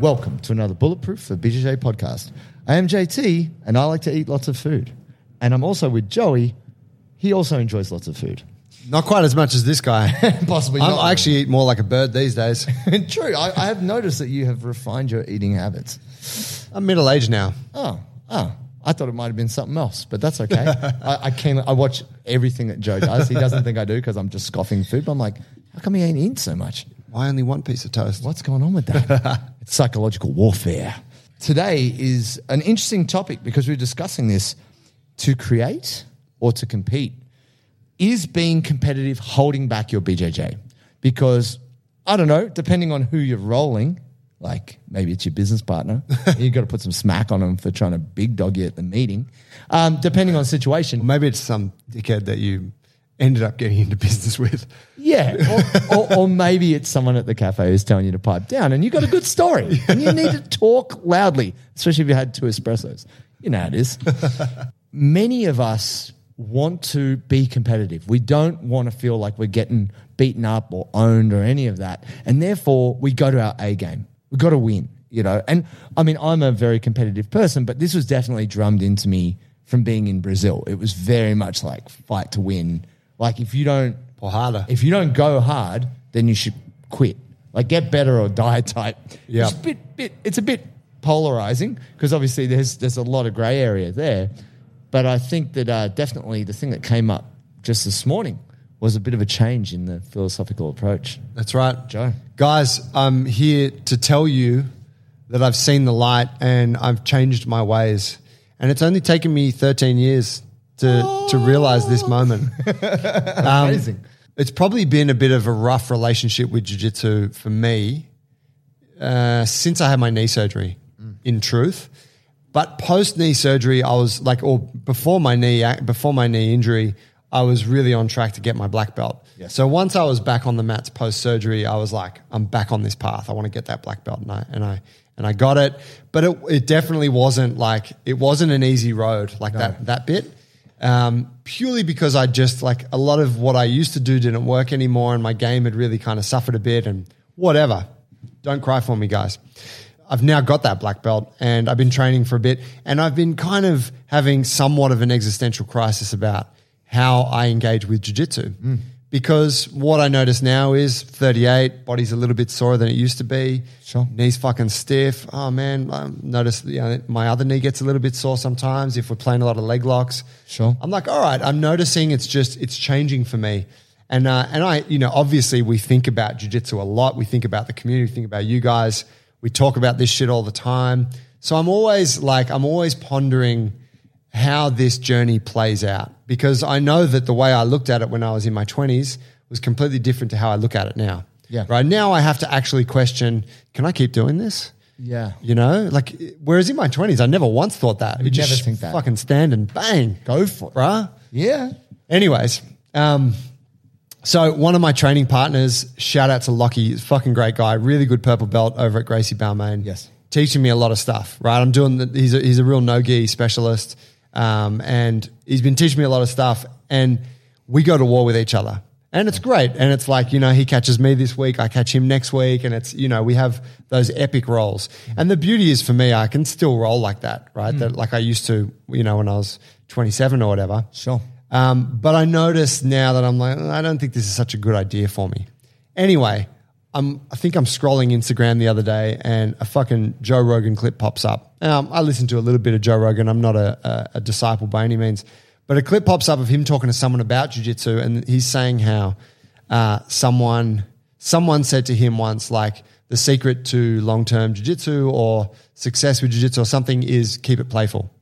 welcome to another Bulletproof for BJJ podcast. I am JT and I like to eat lots of food. And I'm also with Joey. He also enjoys lots of food. Not quite as much as this guy. Possibly I'm- not. I actually eat more like a bird these days. True. I, I have noticed that you have refined your eating habits. I'm middle aged now. Oh, oh. I thought it might have been something else, but that's okay. I, I can I watch everything that Joe does. He doesn't think I do because I'm just scoffing food. But I'm like, how come he ain't eating so much? Why only one piece of toast? What's going on with that? it's psychological warfare. Today is an interesting topic because we're discussing this to create or to compete. Is being competitive holding back your BJJ? Because I don't know, depending on who you're rolling, like maybe it's your business partner, you've got to put some smack on them for trying to big dog you at the meeting. Um, depending on the situation, Maybe it's some dickhead that you ended up getting into business with. Yeah, or, or, or maybe it's someone at the cafe who's telling you to pipe down, and you got a good story, and you need to talk loudly, especially if you had two espressos. You know how it is. Many of us want to be competitive. We don't want to feel like we're getting beaten up or owned or any of that, and therefore we go to our A game. We've got to win, you know. And I mean, I'm a very competitive person, but this was definitely drummed into me from being in Brazil. It was very much like fight to win. Like if you don't Porrada. if you don't go hard, then you should quit. Like get better or die type. Yeah. It's a bit, bit it's a bit polarizing because obviously there's there's a lot of grey area there. But I think that uh, definitely the thing that came up just this morning was a bit of a change in the philosophical approach. That's right. Joe. Guys, I'm here to tell you that I've seen the light and I've changed my ways. And it's only taken me 13 years to, to realize this moment. Um, Amazing. It's probably been a bit of a rough relationship with jiu-jitsu for me uh, since I had my knee surgery, in truth. But post knee surgery, I was like, or before my knee, before my knee injury, I was really on track to get my black belt. So once I was back on the mats post surgery, I was like, I'm back on this path. I want to get that black belt, and I and I and I got it. But it, it definitely wasn't like it wasn't an easy road like that that bit. Um, purely because I just like a lot of what I used to do didn't work anymore, and my game had really kind of suffered a bit, and whatever. Don't cry for me, guys. I've now got that black belt and I've been training for a bit and I've been kind of having somewhat of an existential crisis about how I engage with jiu-jitsu. Because what I notice now is 38, body's a little bit sorer than it used to be. Sure. Knees fucking stiff. Oh man, I notice you know, my other knee gets a little bit sore sometimes if we're playing a lot of leg locks. Sure. I'm like, all right, I'm noticing it's just it's changing for me. And uh, and I, you know, obviously we think about jujitsu a lot. We think about the community. We think about you guys. We talk about this shit all the time. So I'm always like, I'm always pondering how this journey plays out because I know that the way I looked at it when I was in my 20s was completely different to how I look at it now. Yeah. Right now, I have to actually question: Can I keep doing this? Yeah. You know, like whereas in my 20s, I never once thought that. You'd never just think that. Fucking stand and bang, Go for it. bruh. Yeah. Anyways, um, so one of my training partners, shout out to Lockie, he's a fucking great guy, really good purple belt over at Gracie Balmain. Yes. Teaching me a lot of stuff, right? I'm doing, the, he's a, he's a real no-gi specialist. Um, and he's been teaching me a lot of stuff and we go to war with each other. And it's great. And it's like, you know, he catches me this week, I catch him next week. And it's, you know, we have those epic rolls. And the beauty is for me, I can still roll like that, right? That like I used to, you know, when I was 27 or whatever. Sure. Um, but I notice now that I'm like, I don't think this is such a good idea for me. Anyway, I'm, I think I'm scrolling Instagram the other day and a fucking Joe Rogan clip pops up. Um, I listen to a little bit of Joe Rogan. I'm not a, a, a disciple by any means, but a clip pops up of him talking to someone about jujitsu, and he's saying how uh, someone someone said to him once, like the secret to long term jujitsu or success with jujitsu or something is keep it playful.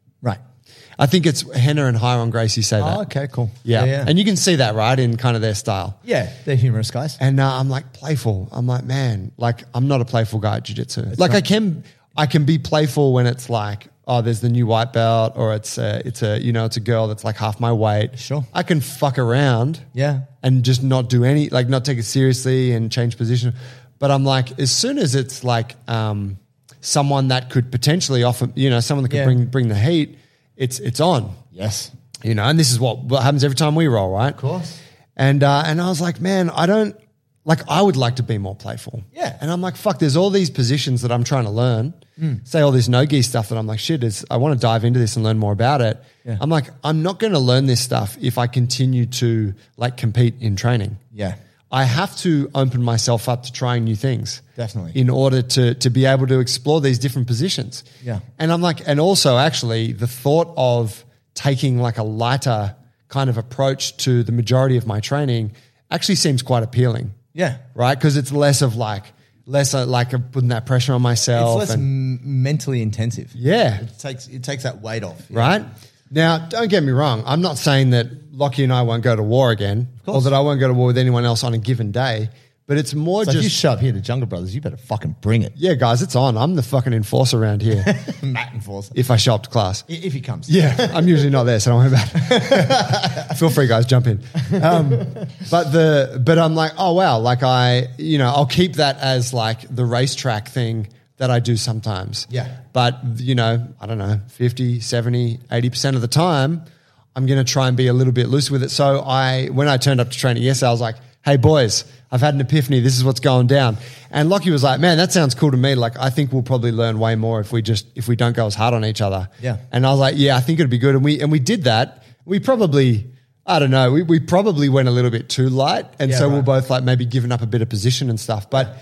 I think it's Rener and Ryron Gracie say that. Oh, okay, cool. Yeah. Yeah, yeah. And you can see that, right, in kind of their style. Yeah, they're humorous guys. And uh, I'm like, playful. I'm like, man, like, I'm not a playful guy at jiu-jitsu. like, I can, I can be playful when it's like, oh, there's the new white belt, or it's a, it's a, you know, it's a girl that's like half my weight. Sure. I can fuck around. Yeah. And just not do any, like, not take it seriously and change position. But I'm like, as soon as it's like um, someone that could potentially offer, you know, someone that could Yeah. bring bring the heat, it's it's on. Yes. You know, and this is what, what happens every time we roll, right? Of course. And uh, and I was like, man, I don't like. I would like to be more playful. Yeah. And I'm like, fuck. There's all these positions that I'm trying to learn. Say all this no gi stuff that I'm like, shit. Is I want to dive into this and learn more about it. Yeah. I'm like, I'm not going to learn this stuff if I continue to like compete in training. Yeah. I have to open myself up to trying new things. Definitely. In order to to be able to explore these different positions. Yeah. And I'm like, and also actually the thought of taking like a lighter kind of approach to the majority of my training actually seems quite appealing. Yeah. Right? Because it's less of like less uh, like putting that pressure on myself. It's less and- m- mentally intensive. Yeah. It takes it takes that weight off. right? Now, don't get me wrong. I'm not saying that Lockie and I won't go to war again, or that I won't go to war with anyone else on a given day. But it's more if you just show up here to Jungle Brothers, you better fucking bring it. yeah, guys, it's on. I'm the fucking enforcer around here. Matt enforcer. if I show up to class, I- if he comes. yeah, I'm usually not there, so don't worry about it. Feel free, guys, jump in. Um, but the but I'm like, oh wow, like I, you know, I'll keep that as like the racetrack thing that I do sometimes. Yeah. But you know, I don't know, 50, 70, 80% of the time, I'm going to try and be a little bit loose with it. So I, when I turned up to training yesterday, I was like, hey boys, I've had an epiphany. This is what's going down. And Lockie was like, man, that sounds cool to me. Like, I think we'll probably learn way more if we just, if we don't go as hard on each other. Yeah. And I was like, yeah, I think it'd be good. And we, and we did that. We probably, I don't know, we, we probably went a little bit too light. And Yeah, so we're both like maybe giving up a bit of position and stuff. But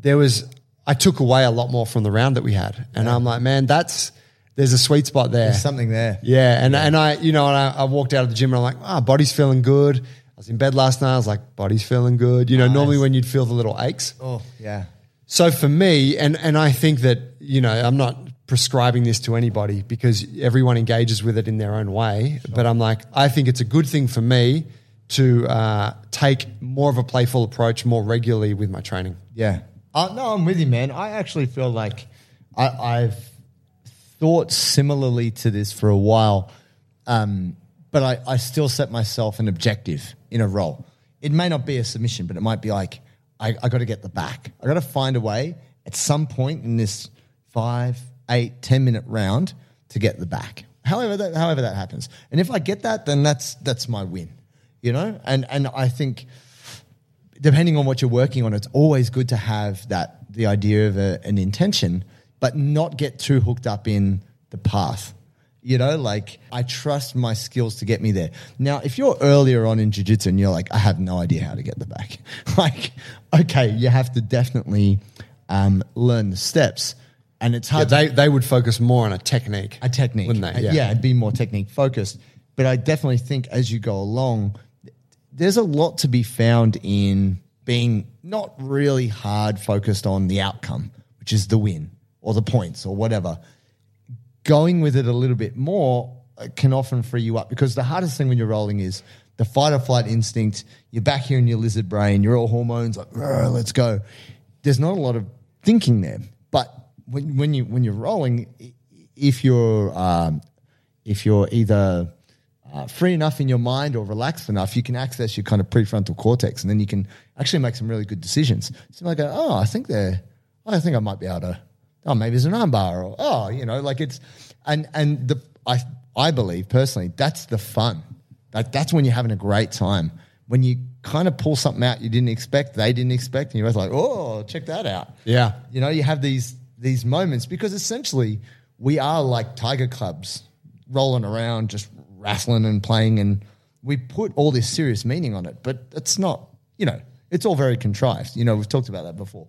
there was, I took away a lot more from the round that we had. And I'm like, man, that's, there's a sweet spot there. There's something there. Yeah, and and I, you know, and I, I walked out of the gym and I'm like, ah, body's feeling good. I was in bed last night. I was like, body's feeling good. You know, normally when you'd feel the little aches. Oh yeah. So for me, and and I think that you know, I'm not prescribing this to anybody because everyone engages with it in their own way. But I'm like, I think it's a good thing for me to uh, take more of a playful approach more regularly with my training. Yeah. Uh, no, I'm with you, man. I actually feel like I, I've thought similarly to this for a while, um, but I, I still set myself an objective in a role. It may not be a submission, but it might be like, I, I got to get the back. I got to find a way at some point in this five, eight, ten minute round to get the back. However that, however that happens, and if I get that, then that's that's my win. You know, and and I think depending on what you're working on, it's always good to have that the idea of a, an intention, but not get too hooked up in the path. You know, like I trust my skills to get me there. Now, if you're earlier on in jiu-jitsu and you're like, I have no idea how to get the back, like, okay, you have to definitely um, learn the steps. And it's Yeah, hard. they they would focus more on a technique, a technique, wouldn't they? Uh, yeah, it'd be more technique focused. But I definitely think as you go along, there's a lot to be found in being not really hard focused on the outcome, which is the win or the points or whatever. Going with it a little bit more uh, can often free you up because the hardest thing when you're rolling is the fight or flight instinct. You're back here in your lizard brain, you're all hormones, like, let's go. There's not a lot of thinking there. But when, when, you, when you're rolling, if you're, um, if you're either uh, free enough in your mind or relaxed enough, you can access your kind of prefrontal cortex, and then you can actually make some really good decisions. So I go, oh, I think they're, I think I might be able to. Oh, maybe it's an armbar, or oh, you know, like it's, and and the I I believe personally that's the fun. Like that's when you're having a great time. When you kind of pull something out you didn't expect, they didn't expect, and you're both like, oh, check that out. Yeah. You know, you have these these moments because essentially we are like tiger clubs rolling around, just wrestling and playing, and we put all this serious meaning on it, but it's not. You know, it's all very contrived. You know, we've talked about that before.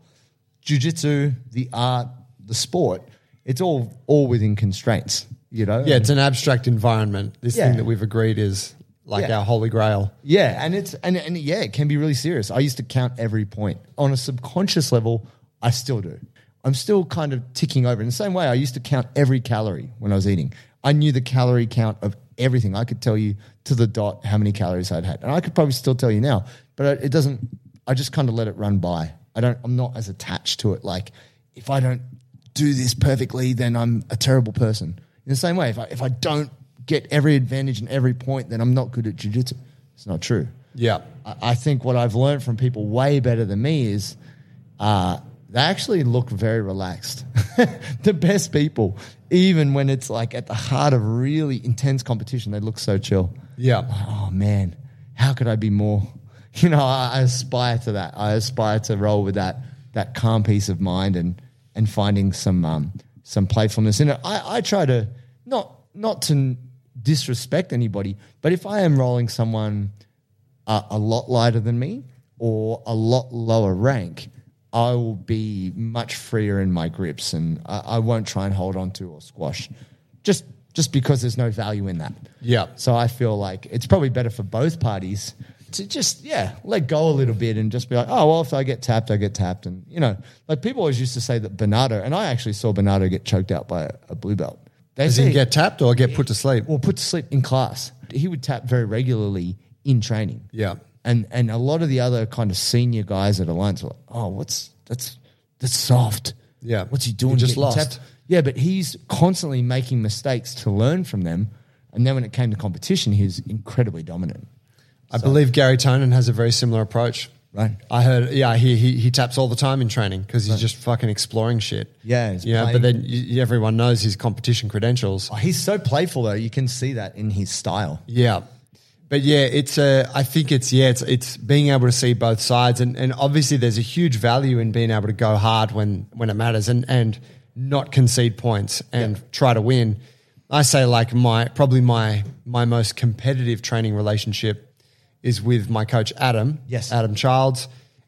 Jiu-jitsu, the art, the sport, it's all all within constraints. You know, Yeah, it's an abstract environment. This Yeah. thing that we've agreed is like Yeah. our holy grail. Yeah, and it's and, and yeah, it can be really serious. I used to count every point on a subconscious level. I still do. I'm still kind of ticking over in the same way. I used to count every calorie when I was eating. I knew the calorie count of everything. I could tell you to the dot how many calories I'd had, and I could probably still tell you now. But it doesn't. I just kind of let it run by. I don't. I'm not as attached to it. Like if I don't do this perfectly, then I'm a terrible person. In the same way, if I, if I don't get every advantage and every point, then I'm not good at jiu-jitsu. It's not true. Yeah. I, I think what I've learned from people way better than me is uh, they actually look very relaxed. the best people, even when it's like at the heart of really intense competition, they look so chill. Yeah. Oh man, how could I be more? You know, I, I aspire to that. I aspire to roll with that that calm peace of mind and and finding some um, some playfulness in it. I, I try to not not to disrespect anybody, but if I am rolling someone a, a lot lighter than me or a lot lower rank, I will be much freer in my grips and I, I won't try and hold on to or squash, just just because there's no value in that. Yeah. So I feel like it's probably better for both parties to just yeah let go a little bit and just be like, oh well, if I get tapped, I get tapped, and you know, like people always used to say that Bernardo, and I actually saw Bernardo get choked out by a, a blue belt. They Does he say- get tapped or get put to sleep? or put to sleep in class. He would tap very regularly in training. Yeah. And and a lot of the other kind of senior guys at Alliance were like, oh, what's that's that's soft. Yeah. What's he doing? He just lost. tapped? Yeah, but he's constantly making mistakes to learn from them. And then when it came to competition, he was incredibly dominant. I believe Garry Tonon has a very similar approach. Right. I heard, yeah, he, he, he taps all the time in training because he's just fucking exploring shit. Yeah, he's Yeah, playing- but then y everyone knows his competition credentials. Oh, he's so playful though. You can see that in his style. Yeah. But yeah, it's uh, I think it's yeah, it's it's being able to see both sides, and, and obviously there's a huge value in being able to go hard when when it matters, and and not concede points and try to win. I say like my probably my my most competitive training relationship is with my coach Adam. Yes. Adam Childs,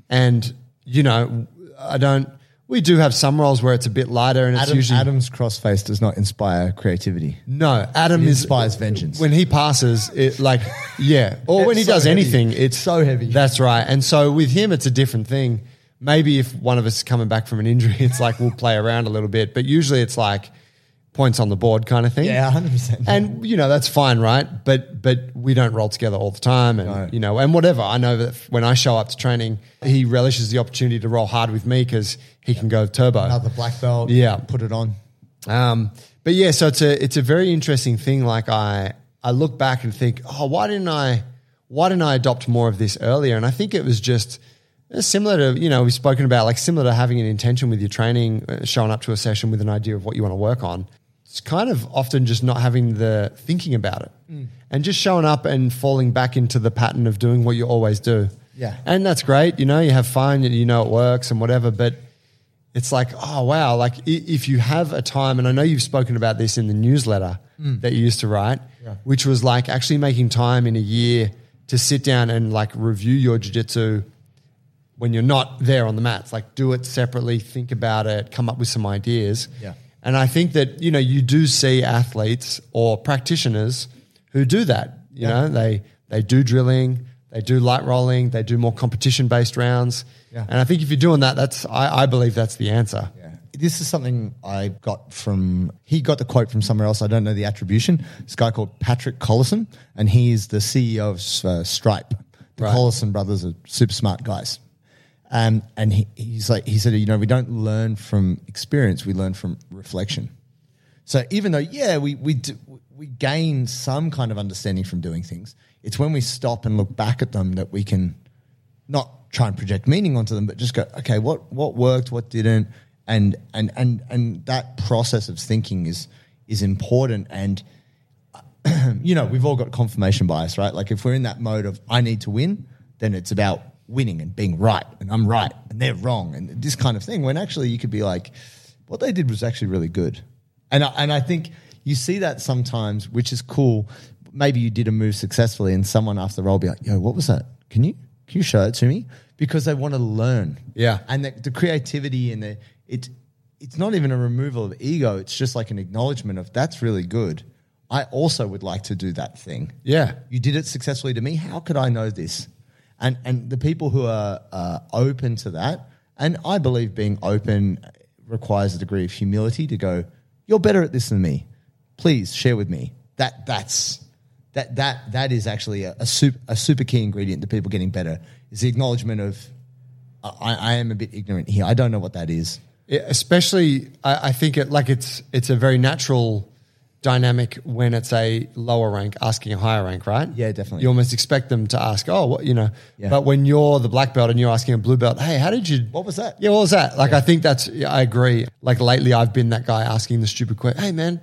and you know I don't. We do have some roles where it's a bit lighter, and it's Adam, usually Adam's crossface does not inspire creativity. no, Adam It is inspires vengeance. When he passes, it like yeah, or when he so does heavy. anything, it's So heavy. That's right. And so with him, it's a different thing. Maybe if one of us is coming back from an injury, it's like we'll play around a little bit, but usually it's like points on the board kind of thing. Yeah, 100%. And you know that's fine, right? But but we don't roll together all the time, and No. you know, and whatever. I know that when I show up to training, he relishes the opportunity to roll hard with me because he can go turbo. Another black belt. Yeah. Put it on. Um, but yeah, so it's a it's a very interesting thing. Like I I look back and think, oh, why didn't I why didn't I adopt more of this earlier? And I think it was just uh, similar to you know we've spoken about like similar to having an intention with your training, uh, showing up to a session with an idea of what you want to work on. It's kind of often just not having the thinking about it mm. and just showing up and falling back into the pattern of doing what you always do. Yeah. and that's great. You know, you have fun, you- you know it works and whatever, but it's like, oh wow, like if you have a time, and I know you've spoken about this in the newsletter mm. that you used to write, which was like actually making time in a year to sit down and like review your jiu-jitsu when you're not there on the mats. Like do it separately, think about it, come up with some ideas. Yeah. And I think that, you know, you do see athletes or practitioners who do that. You know, they they do drilling, they do light rolling, they do more competition based rounds. Yeah. And I think if you're doing that, that's I, I believe that's the answer. Yeah. This is something I got from, he got the quote from somewhere else. I don't know the attribution. This guy called Patrick Collison, and he is the CEO of uh, Stripe. The Right. Collison brothers are super smart guys. Um, and he, he's like, he said, you know, we don't learn from experience, we learn from reflection. So even though, yeah, we, we, do, we gain some kind of understanding from doing things, it's when we stop and look back at them that we can not try and project meaning onto them, but just go, okay, what what worked, what didn't, and and and and that process of thinking is is important. And you know, we've all got confirmation bias, right? Like if we're in that mode of I need to win, then it's about winning and being right, and I'm right and they're wrong, and this kind of thing. When actually you could be like, what they did was actually really good, and I, and I think you see that sometimes, which is cool. Maybe you did a move successfully, and someone after the roll be like, "Yo, what was that? Can you can you show it to me?" Because they want to learn. Yeah. and the, the creativity and the it it's not even a removal of ego. It's just like an acknowledgement of that's really good. I also would like to do that thing. Yeah. You did it successfully to me. How could I know this? And and the people who are uh, open to that, and I believe being open requires a degree of humility to go. You're better at this than me. Please share with me. That that's that that that is actually a, a super a super key ingredient to people getting better is the acknowledgement of I, I am a bit ignorant here. I don't know what that is. It- especially, I, I think it like it's it's a very natural dynamic when it's a lower rank asking a higher rank, right? Yeah, definitely. You almost expect them to ask, oh, what you know. Yeah. But when you're the black belt and you're asking a blue belt, hey, how did you? What was that? Yeah, what was that? Like, I think that's. Yeah, I agree. Like lately, I've been that guy asking the stupid question. Hey, man.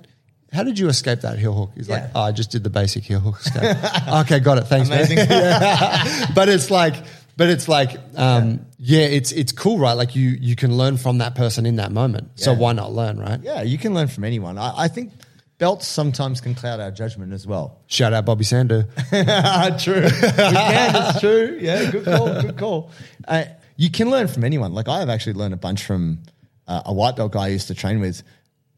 How did you escape that heel hook? He's like, oh, I just did the basic heel hook escape. okay, got it. Thanks, man. But it's like, but it's like, um, yeah. it's it's cool, right? Like you you can learn from that person in that moment. So why not learn, right? Yeah, you can learn from anyone. I, I think belts sometimes can cloud our judgment as well. Shout out Bobby Sander. true. We can. It's true. Yeah, good call. Good call. Uh, you can learn from anyone. Like I have actually learned a bunch from uh, a white belt guy I used to train with.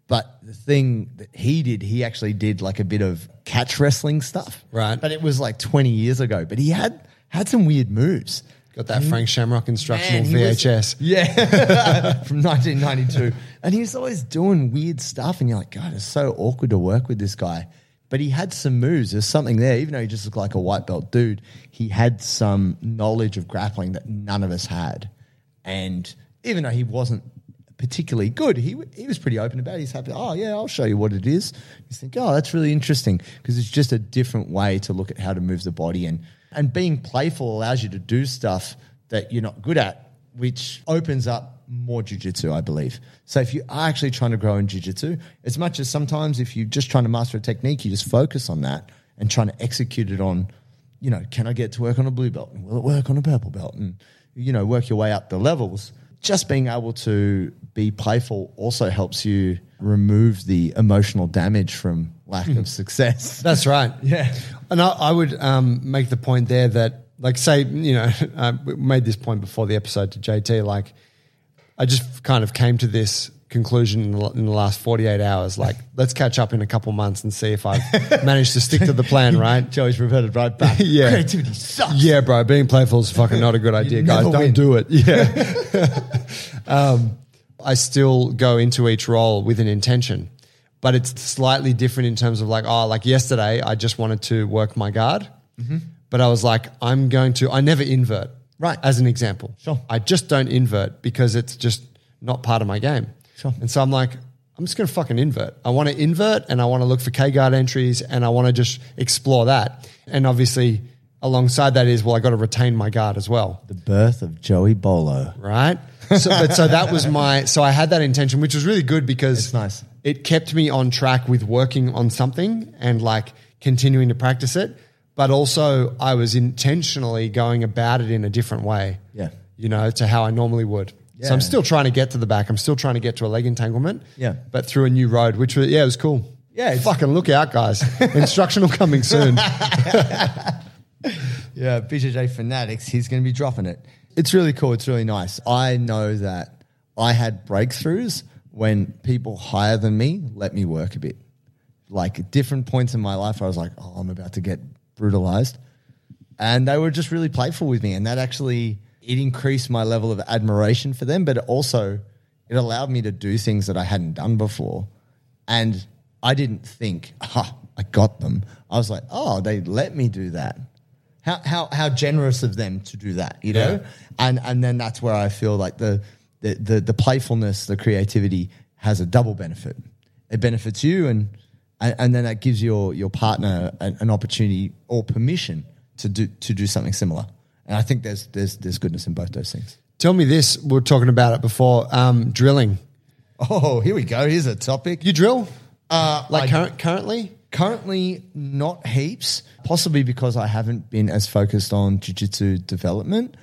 But the thing that he did, he actually did like a bit of catch wrestling stuff. Right. But it was like 20 years ago. But he had had some weird moves. Got that mm. Frank Shamrock instructional Man, he was- VHS. yeah, from 1992. And he was always doing weird stuff. And you're like, God, it's so awkward to work with this guy. But he had some moves. There's something there. Even though he just looked like a white belt dude, he had some knowledge of grappling that none of us had. And even though he wasn't particularly good, he, he was pretty open about it. He's happy, oh, yeah, I'll show you what it is. You think, oh, that's really interesting because it's just a different way to look at how to move the body. And, and being playful allows you to do stuff that you're not good at, which opens up more jujitsu, I believe. So if you are actually trying to grow in jujitsu, as much as sometimes if you're just trying to master a technique, you just focus on that and trying to execute it on, you know, can I get to work on a blue belt? And will it work on a purple belt? And, you know, work your way up the levels. Just being able to be playful also helps you remove the emotional damage from lack of success. That's right. Yeah. And I, I would um, make the point there that, like, say, you know, I made this point before the episode to JT. Like, I just kind of came to this conclusion in the, in the last 48 hours. Like, let's catch up in a couple months and see if I've managed to stick to the plan, right? Joey's reverted right back. Yeah. Creativity sucks. Yeah, bro. Being playful is fucking not a good idea, guys. Don't win. do it. Yeah. um, I still go into each role with an intention, but it's slightly different in terms of like, oh, like yesterday, I just wanted to work my guard, mm-hmm. but I was like, I'm going to. I never invert. Right. As an example. Sure. I just don't invert because it's just not part of my game. Sure. And so I'm like, I'm just going to fucking invert. I want to invert and I want to look for K guard entries and I want to just explore that. And obviously, alongside that is, well, I got to retain my guard as well. The birth of Joey Bolo. Right. So, but so that was my, so I had that intention, which was really good because It's nice. It kept me on track with working on something and like continuing to practice it. But also, I was intentionally going about it in a different way. Yeah. You know, to how I normally would. So I'm still trying to get to the back. I'm still trying to get to a leg entanglement. Yeah. But through a new road, which was, yeah, it was cool. Yeah, Fucking look out, guys. Instructional coming soon. Yeah, BJJ Fanatics, he's going to be dropping it. It's really cool. It's really nice. I know that I had breakthroughs when people higher than me let me work a bit. Like at different points in my life, I was like, oh, I'm about to get brutalized. And they were just really playful with me. And that actually, it increased my level of admiration for them, but it also, it allowed me to do things that I hadn't done before. And I didn't think, ah, I got them. I was like, oh, they let me do that. How, how, how generous of them to do that, you know? Yeah. And, and then that's where I feel like the, the, the, the playfulness, the creativity has a double benefit. It benefits you and, and, and then that gives your, your partner an, an opportunity or permission to do, to do something similar. And I think there's, there's, there's goodness in both those things. Tell me this. We were talking about it before. Um, drilling. Oh, here we go. Here's a topic. You drill? Uh, Like I- current, currently? Currently, not heaps, possibly because I haven't been as focused on jiu-jitsu development.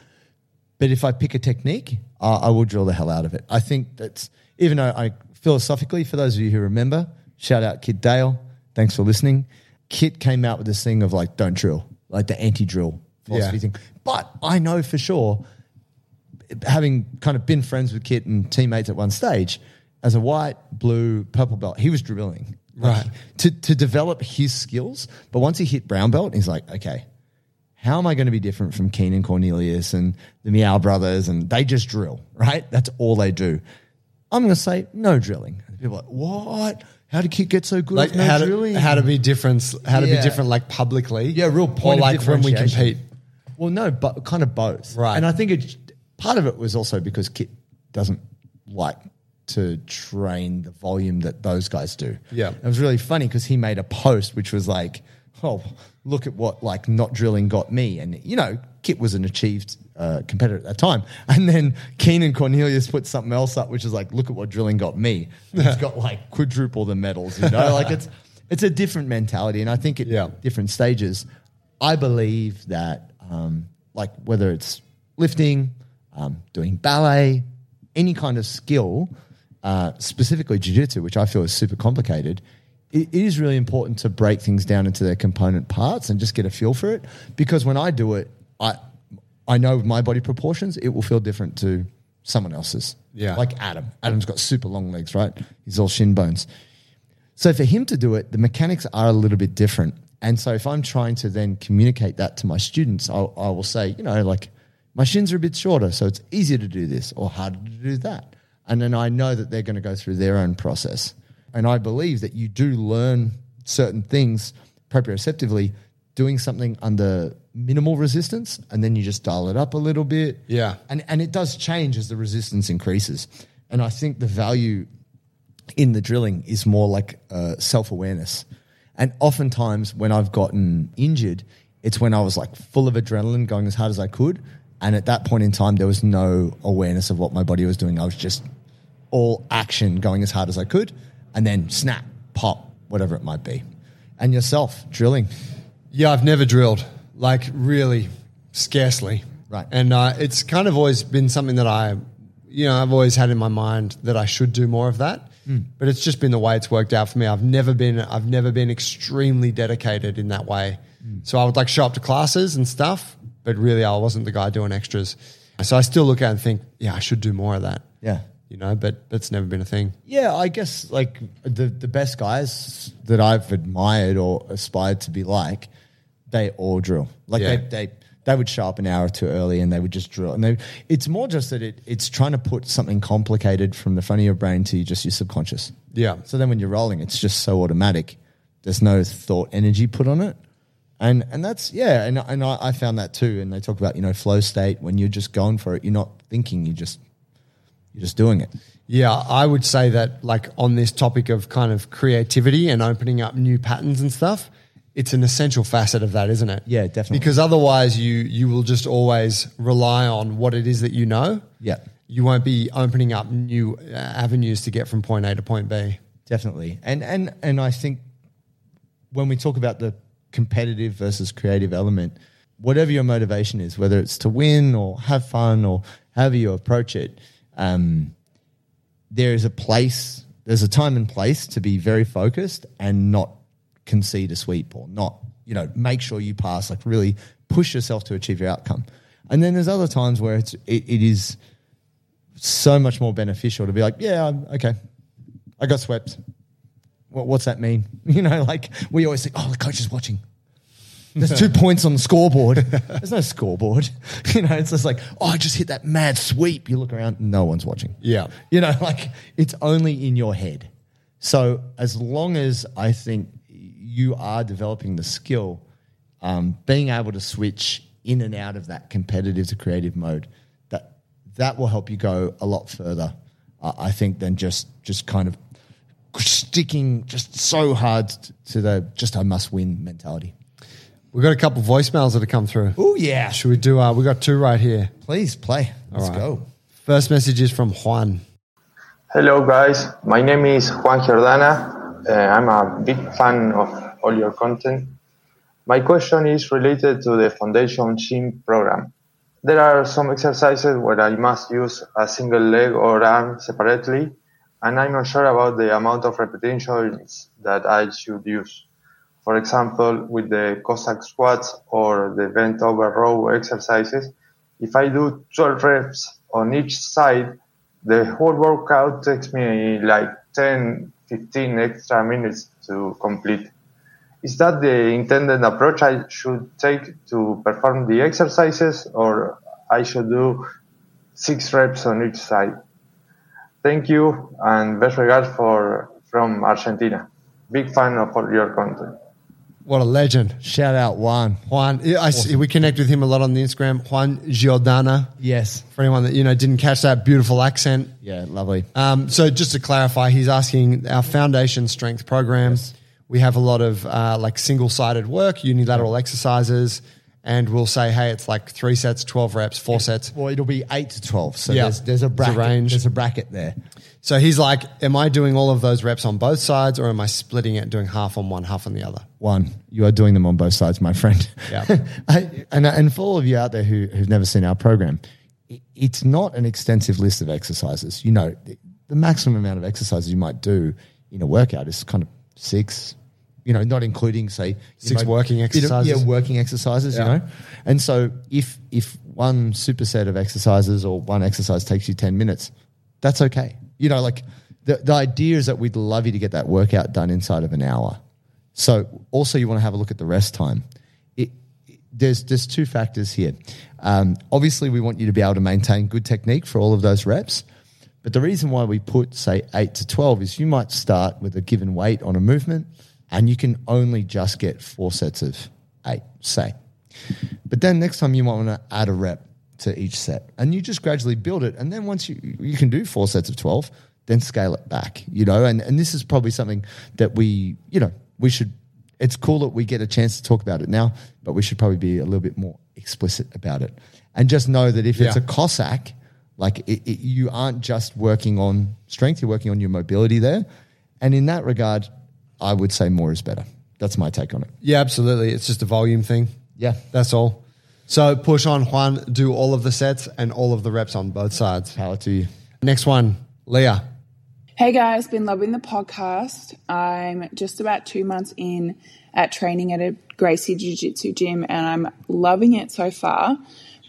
But if I pick a technique, uh, I will drill the hell out of it. I think that's, even though I philosophically, for those of you who remember, shout out Kit Dale. Thanks for listening. Kit came out with this thing of like, don't drill, like the anti drill philosophy Yeah. thing. But I know for sure having kind of been friends with Kit and teammates at one stage, as a white, blue, purple belt, he was drilling. Right. to, to develop his skills. But once he hit brown belt, he's like, okay, how am I going to be different from Keenan Cornelius and the Miyao brothers? And they just drill, right? That's all they do. I'm going to say no drilling. People are like, what? How did Kit get so good Like no how to, drilling? how to be different, how to be different like publicly. Yeah, real point Or like when we compete. Well, no, but kind of both. Right. And I think it's part of it was also because Kit doesn't like to train the volume that those guys do. Yeah. It was really funny because he made a post which was like, oh, look at what like not drilling got me. And, you know, Kit was an achieved uh, competitor at that time. And then Keenan Cornelius put something else up, which is like, look at what drilling got me. He's got like quadruple the medals, you know, like it's, it's a different mentality. And I think at Yeah. different stages, I believe that, um, like whether it's lifting, um, doing ballet, any kind of skill, uh, specifically jiu-jitsu, which I feel is super complicated, it, is really important to break things down into their component parts and just get a feel for it. Because when I do it, I I know my body proportions, it will feel different to someone else's. Yeah. Like Adam. Adam's got super long legs, right? He's all shin bones. So for him to do it, the mechanics are a little bit different. And so if I'm trying to then communicate that to my students, I'll, I will say, you know, like my shins are a bit shorter, so it's easier to do this or harder to do that. And then I know that they're going to go through their own process. And I believe that you do learn certain things proprioceptively doing something under minimal resistance and then you just dial it up a little bit. Yeah. And and it does change as the resistance increases. And I think the value in the drilling is more like uh, self awareness. And oftentimes, when I've gotten injured, it's when I was like full of adrenaline, going as hard as I could. And at that point in time, there was no awareness of what my body was doing. I was just all action, going as hard as I could, and then snap, pop, whatever it might be. And yourself, drilling. Yeah, I've never drilled, like really, scarcely. Right. And uh, it's kind of always been something that I, you know, I've always had in my mind that I should do more of that. But it's just been the way it's worked out for me. I've never been, I've never been extremely dedicated in that way. So I would like show up to classes and stuff, but really I wasn't the guy doing extras. So I still look at it and think, yeah, I should do more of that. Yeah. You know, but that's never been a thing. Yeah, I guess like the the best guys that I've admired or aspired to be like, they all drill. Like Yeah. they, they they would show up an hour too early and they would just drill. And they, it's more just that it, it's trying to put something complicated from the front of your brain to just your subconscious. Yeah. So then when you're rolling, it's just so automatic. There's no thought energy put on it. And and that's yeah, and and I, I found that too. And they talk about, you know, flow state when you're just going for it, you're not thinking, you're just you're just doing it. Yeah, I would say that like on this topic of kind of creativity and opening up new patterns and stuff, it's an essential facet of that, isn't it? Yeah, definitely. Because otherwise you you will just always rely on what it is that you know. Yeah. You won't be opening up new uh, avenues to get from point A to point B. Definitely. And and and I think when we talk about the competitive versus creative element, whatever your motivation is, whether it's to win or have fun or however you approach it, um, there is a place, there's a time and place to be very focused and not concede a sweep or not, you know, make sure you pass, like really push yourself to achieve your outcome. And then there's other times where it's it, it is so much more beneficial to be like, yeah, okay, I got swept. What, what's that mean? You know, like we always think, oh, the coach is watching. There's two points on the scoreboard. There's no scoreboard. You know, it's just like, oh, I just hit that mad sweep. You look around, no one's watching. Yeah. You know, like it's only in your head. So as long as I think you are developing the skill, um, being able to switch in and out of that competitive to creative mode, that that will help you go a lot further. Uh, I think than just just kind of sticking just so hard to the just I must win mentality. We've got a couple of voicemails that have come through. Oh yeah, Should we do uh we got two right here. please play. Let's right. go. First message is from Juan. Hello, guys. My name is Juan Giordana. Uh, I'm a big fan of all your content. My question is related to the Foundation Gym program. There are some exercises where I must use a single leg or arm separately, and I'm not sure about the amount of repetitions that I should use. For example, with the Cossack squats or the bent over row exercises, if I do 12 reps on each side, the whole workout takes me like 10, 15 extra minutes to complete. Is that the intended approach I should take to perform the exercises or I should do six reps on each side? Thank you and best regards for from Argentina. Big fan of all your content. What a legend. Shout out Juan. Juan, I see, we connect with him a lot on the Instagram. Juan Giordana. Yes. For anyone that, you know, didn't catch that beautiful accent. Yeah, lovely. Um, so just to clarify, he's asking our foundation strength program. We have a lot of uh, like single sided work, unilateral exercises, and we'll say, hey, it's like three sets, 12 reps, four sets. Well, it'll be eight to twelve. So Yeah. there's there's a There's a bracket. range. There's a bracket there. So he's like, am I doing all of those reps on both sides or am I splitting it, doing half on one, half on the other? One, you are doing them on both sides, my friend. Yeah. I- and and for all of you out there who who've never seen our program, it's not an extensive list of exercises. You know, the maximum amount of exercises you might do in a workout is kind of six. You know, not including say Six know, working exercises. Yeah, working exercises. Yeah. You know, and so if if one superset of exercises or one exercise takes you ten minutes, that's okay. You know, like the the idea is that we'd love you to get that workout done inside of an hour. So also you want to have a look at the rest time. It, it- there's there's two factors here. Um, obviously, we want you to be able to maintain good technique for all of those reps. But the reason why we put say eight to twelve is you might start with a given weight on a movement, and you can only just get four sets of eight, say. But then next time you might want to add a rep to each set, and you just gradually build it. And then once you you can do four sets of twelve, then scale it back. You know, and and this is probably something that we you know we should. It's cool that we get a chance to talk about it now, but we should probably be a little bit more explicit about it. And just know that if it's a Cossack, like it, it, you aren't just working on strength, you're working on your mobility there. And in that regard, I would say more is better. That's my take on it. Yeah, absolutely. It's just a volume thing. Yeah. That's all. So push on, Juan, do all of the sets and all of the reps on both sides. Power to you. Next one, Leah. Hey guys, been loving the podcast. I'm just about two months in at training at a Gracie Jiu Jitsu gym and I'm loving it so far,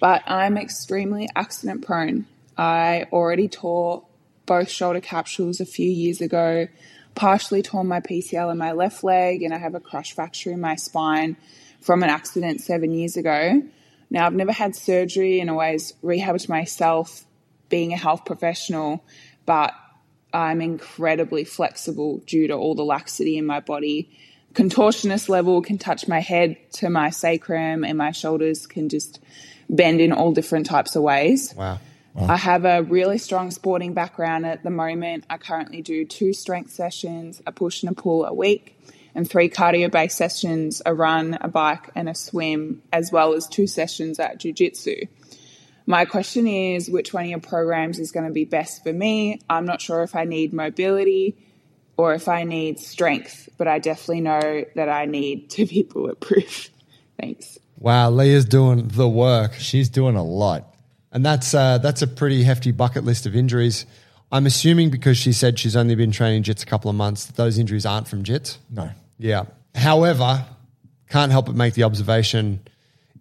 but I'm extremely accident prone. I already tore both shoulder capsules a few years ago, partially torn my PCL in my left leg, and I have a crush fracture in my spine from an accident seven years ago. Now, I've never had surgery and always rehabbed myself being a health professional, but I'm incredibly flexible due to all the laxity in my body. Contortionist level can touch my head to my sacrum, and my shoulders can just bend in all different types of ways. Wow. I have a really strong sporting background at the moment. I currently do two strength sessions, a push and a pull a week, and three cardio based sessions a run, a bike, and a swim, as well as two sessions at jiu jitsu. My question is which one of your programs is going to be best for me? I'm not sure if I need mobility or if I need strength, but I definitely know that I need to be bulletproof. Thanks. Wow, Leah's doing the work. She's doing a lot. And that's uh, that's a pretty hefty bucket list of injuries. I'm assuming because she said she's only been training jits a couple of months, that those injuries aren't from jits. No. Yeah. However, can't help but make the observation: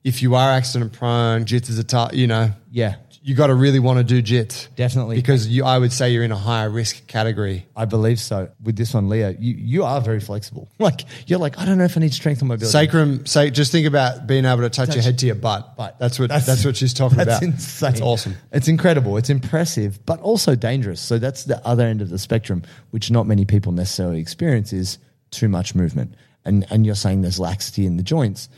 if you are accident prone, jits is a tough. You know, Yeah. you got to really want to do jits, Definitely. because you. I would say you're in a higher risk category. I believe so. With this one, Leah, you, you are very flexible. Like you're like, I don't know if I need strength or mobility. Sacrum, say, just think about being able to touch, your head to your butt. But that's what that's, what she's talking that's about. insane. That's awesome. It's incredible. It's impressive, but also dangerous. So that's the other end of the spectrum, which not many people necessarily experience is too much movement. And and you're saying there's laxity in the joints.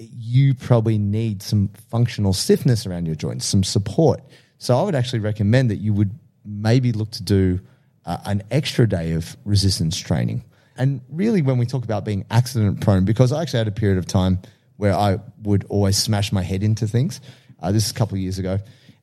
You probably need some functional stiffness around your joints, some support. So I would actually recommend that you would maybe look to do uh, an extra day of resistance training. And really, when we talk about being accident prone, because I actually had a period of time where I would always smash my head into things. Uh, this is a couple of years ago.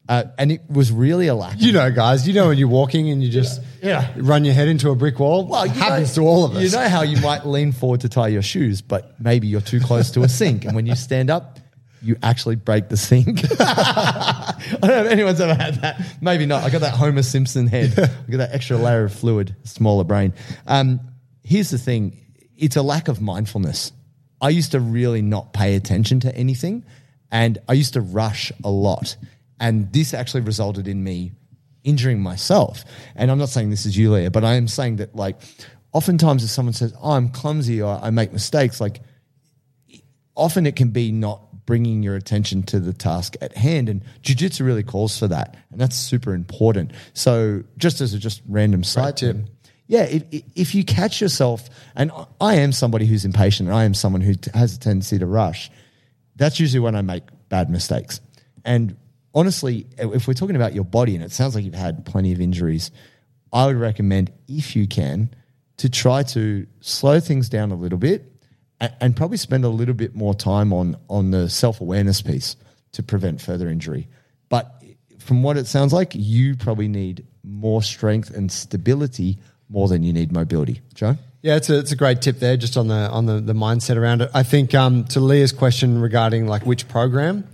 Uh, and it was really a lack. You know, guys, you know when you're walking and you just Yeah. run your head into a brick wall. well, it happens know- to all of us. You know how you might lean forward to tie your shoes, but maybe you're too close to a sink. And when you stand up, you actually break the sink. I don't know if anyone's ever had that. Maybe not. I got that Homer Simpson head. I got that extra layer of fluid, smaller brain. Um, here's the thing it's a lack of mindfulness. I used to really not pay attention to anything, and I used to rush a lot. And this actually resulted in me injuring myself. And I'm not saying this is you, Leah, but I am saying that, like, oftentimes if someone says, oh, I'm clumsy or I make mistakes, like, often it can be not bringing your attention to the task at hand and jiu-jitsu really calls for that and that's super important so just as a just random side tip. tip yeah, if, if you catch yourself, and I am somebody who's impatient, and I am someone who has a tendency to rush. That's usually when I make bad mistakes. And honestly, if we're talking about your body, and it sounds like you've had plenty of injuries, I would recommend, if you can, to try to slow things down a little bit and, and probably spend a little bit more time on on the self awareness piece to prevent further injury. But from what it sounds like, you probably need more strength and stability more than you need mobility. Joe? Yeah, it's a, it's a great tip there, just on the on the, the mindset around it. I think um, to Leah's question regarding like which program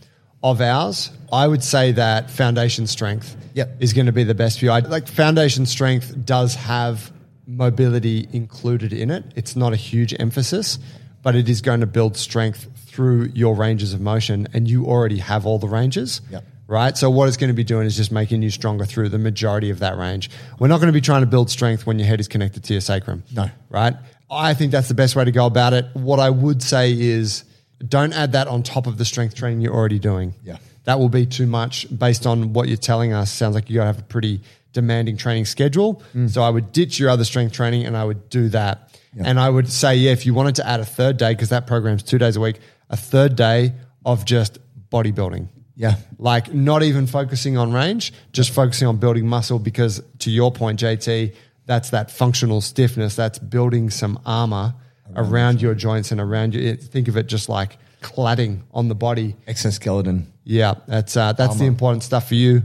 of ours, I would say that foundation strength Yep. is going to be the best for you. I, like foundation strength does have mobility included in it. It's not a huge emphasis, but it is going to build strength through your ranges of motion, and you already have all the ranges. Yep. Right. So what it's going to be doing is just making you stronger through the majority of that range. We're not going to be trying to build strength when your head is connected to your sacrum. No. Right. I think that's the best way to go about it. What I would say is don't add that on top of the strength training you're already doing. Yeah. That will be too much based on what you're telling us. Sounds like you got to have a pretty demanding training schedule. Mm. So I would ditch your other strength training and I would do that. And I would say, yeah, if you wanted to add a third day, because that program's two days a week, a third day of just bodybuilding. Yeah. Like not even focusing on range, just focusing on building muscle because to your point, JT, that's that functional stiffness. That's building some armor around, your joints and around you. Think of it just like cladding on the body. Exoskeleton. Yeah, that's uh, that's the important stuff for you.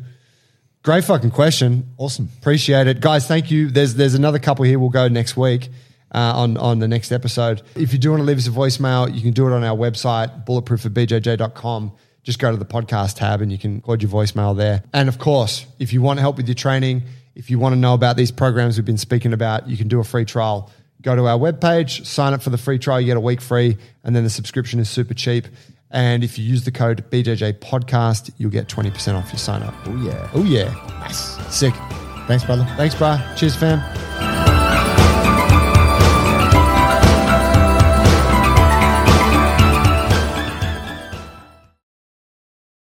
Great fucking question. Awesome. Appreciate it, guys. Thank you. There's there's another couple here. We'll go next week uh, on on the next episode. If you do want to leave us a voicemail, you can do it on our website bulletproofforbjj.com. Just go to the podcast tab and you can record your voicemail there. And of course, if you want to help with your training, if you want to know about these programs we've been speaking about, you can do a free trial. Go to our webpage, sign up for the free trial, you get a week free, and then the subscription is super cheap. And if you use the code BJJ Podcast, you'll get 20% off your sign up. Oh, yeah. Oh, yeah. Nice. Sick. Thanks, brother. Thanks, bro. Cheers, fam.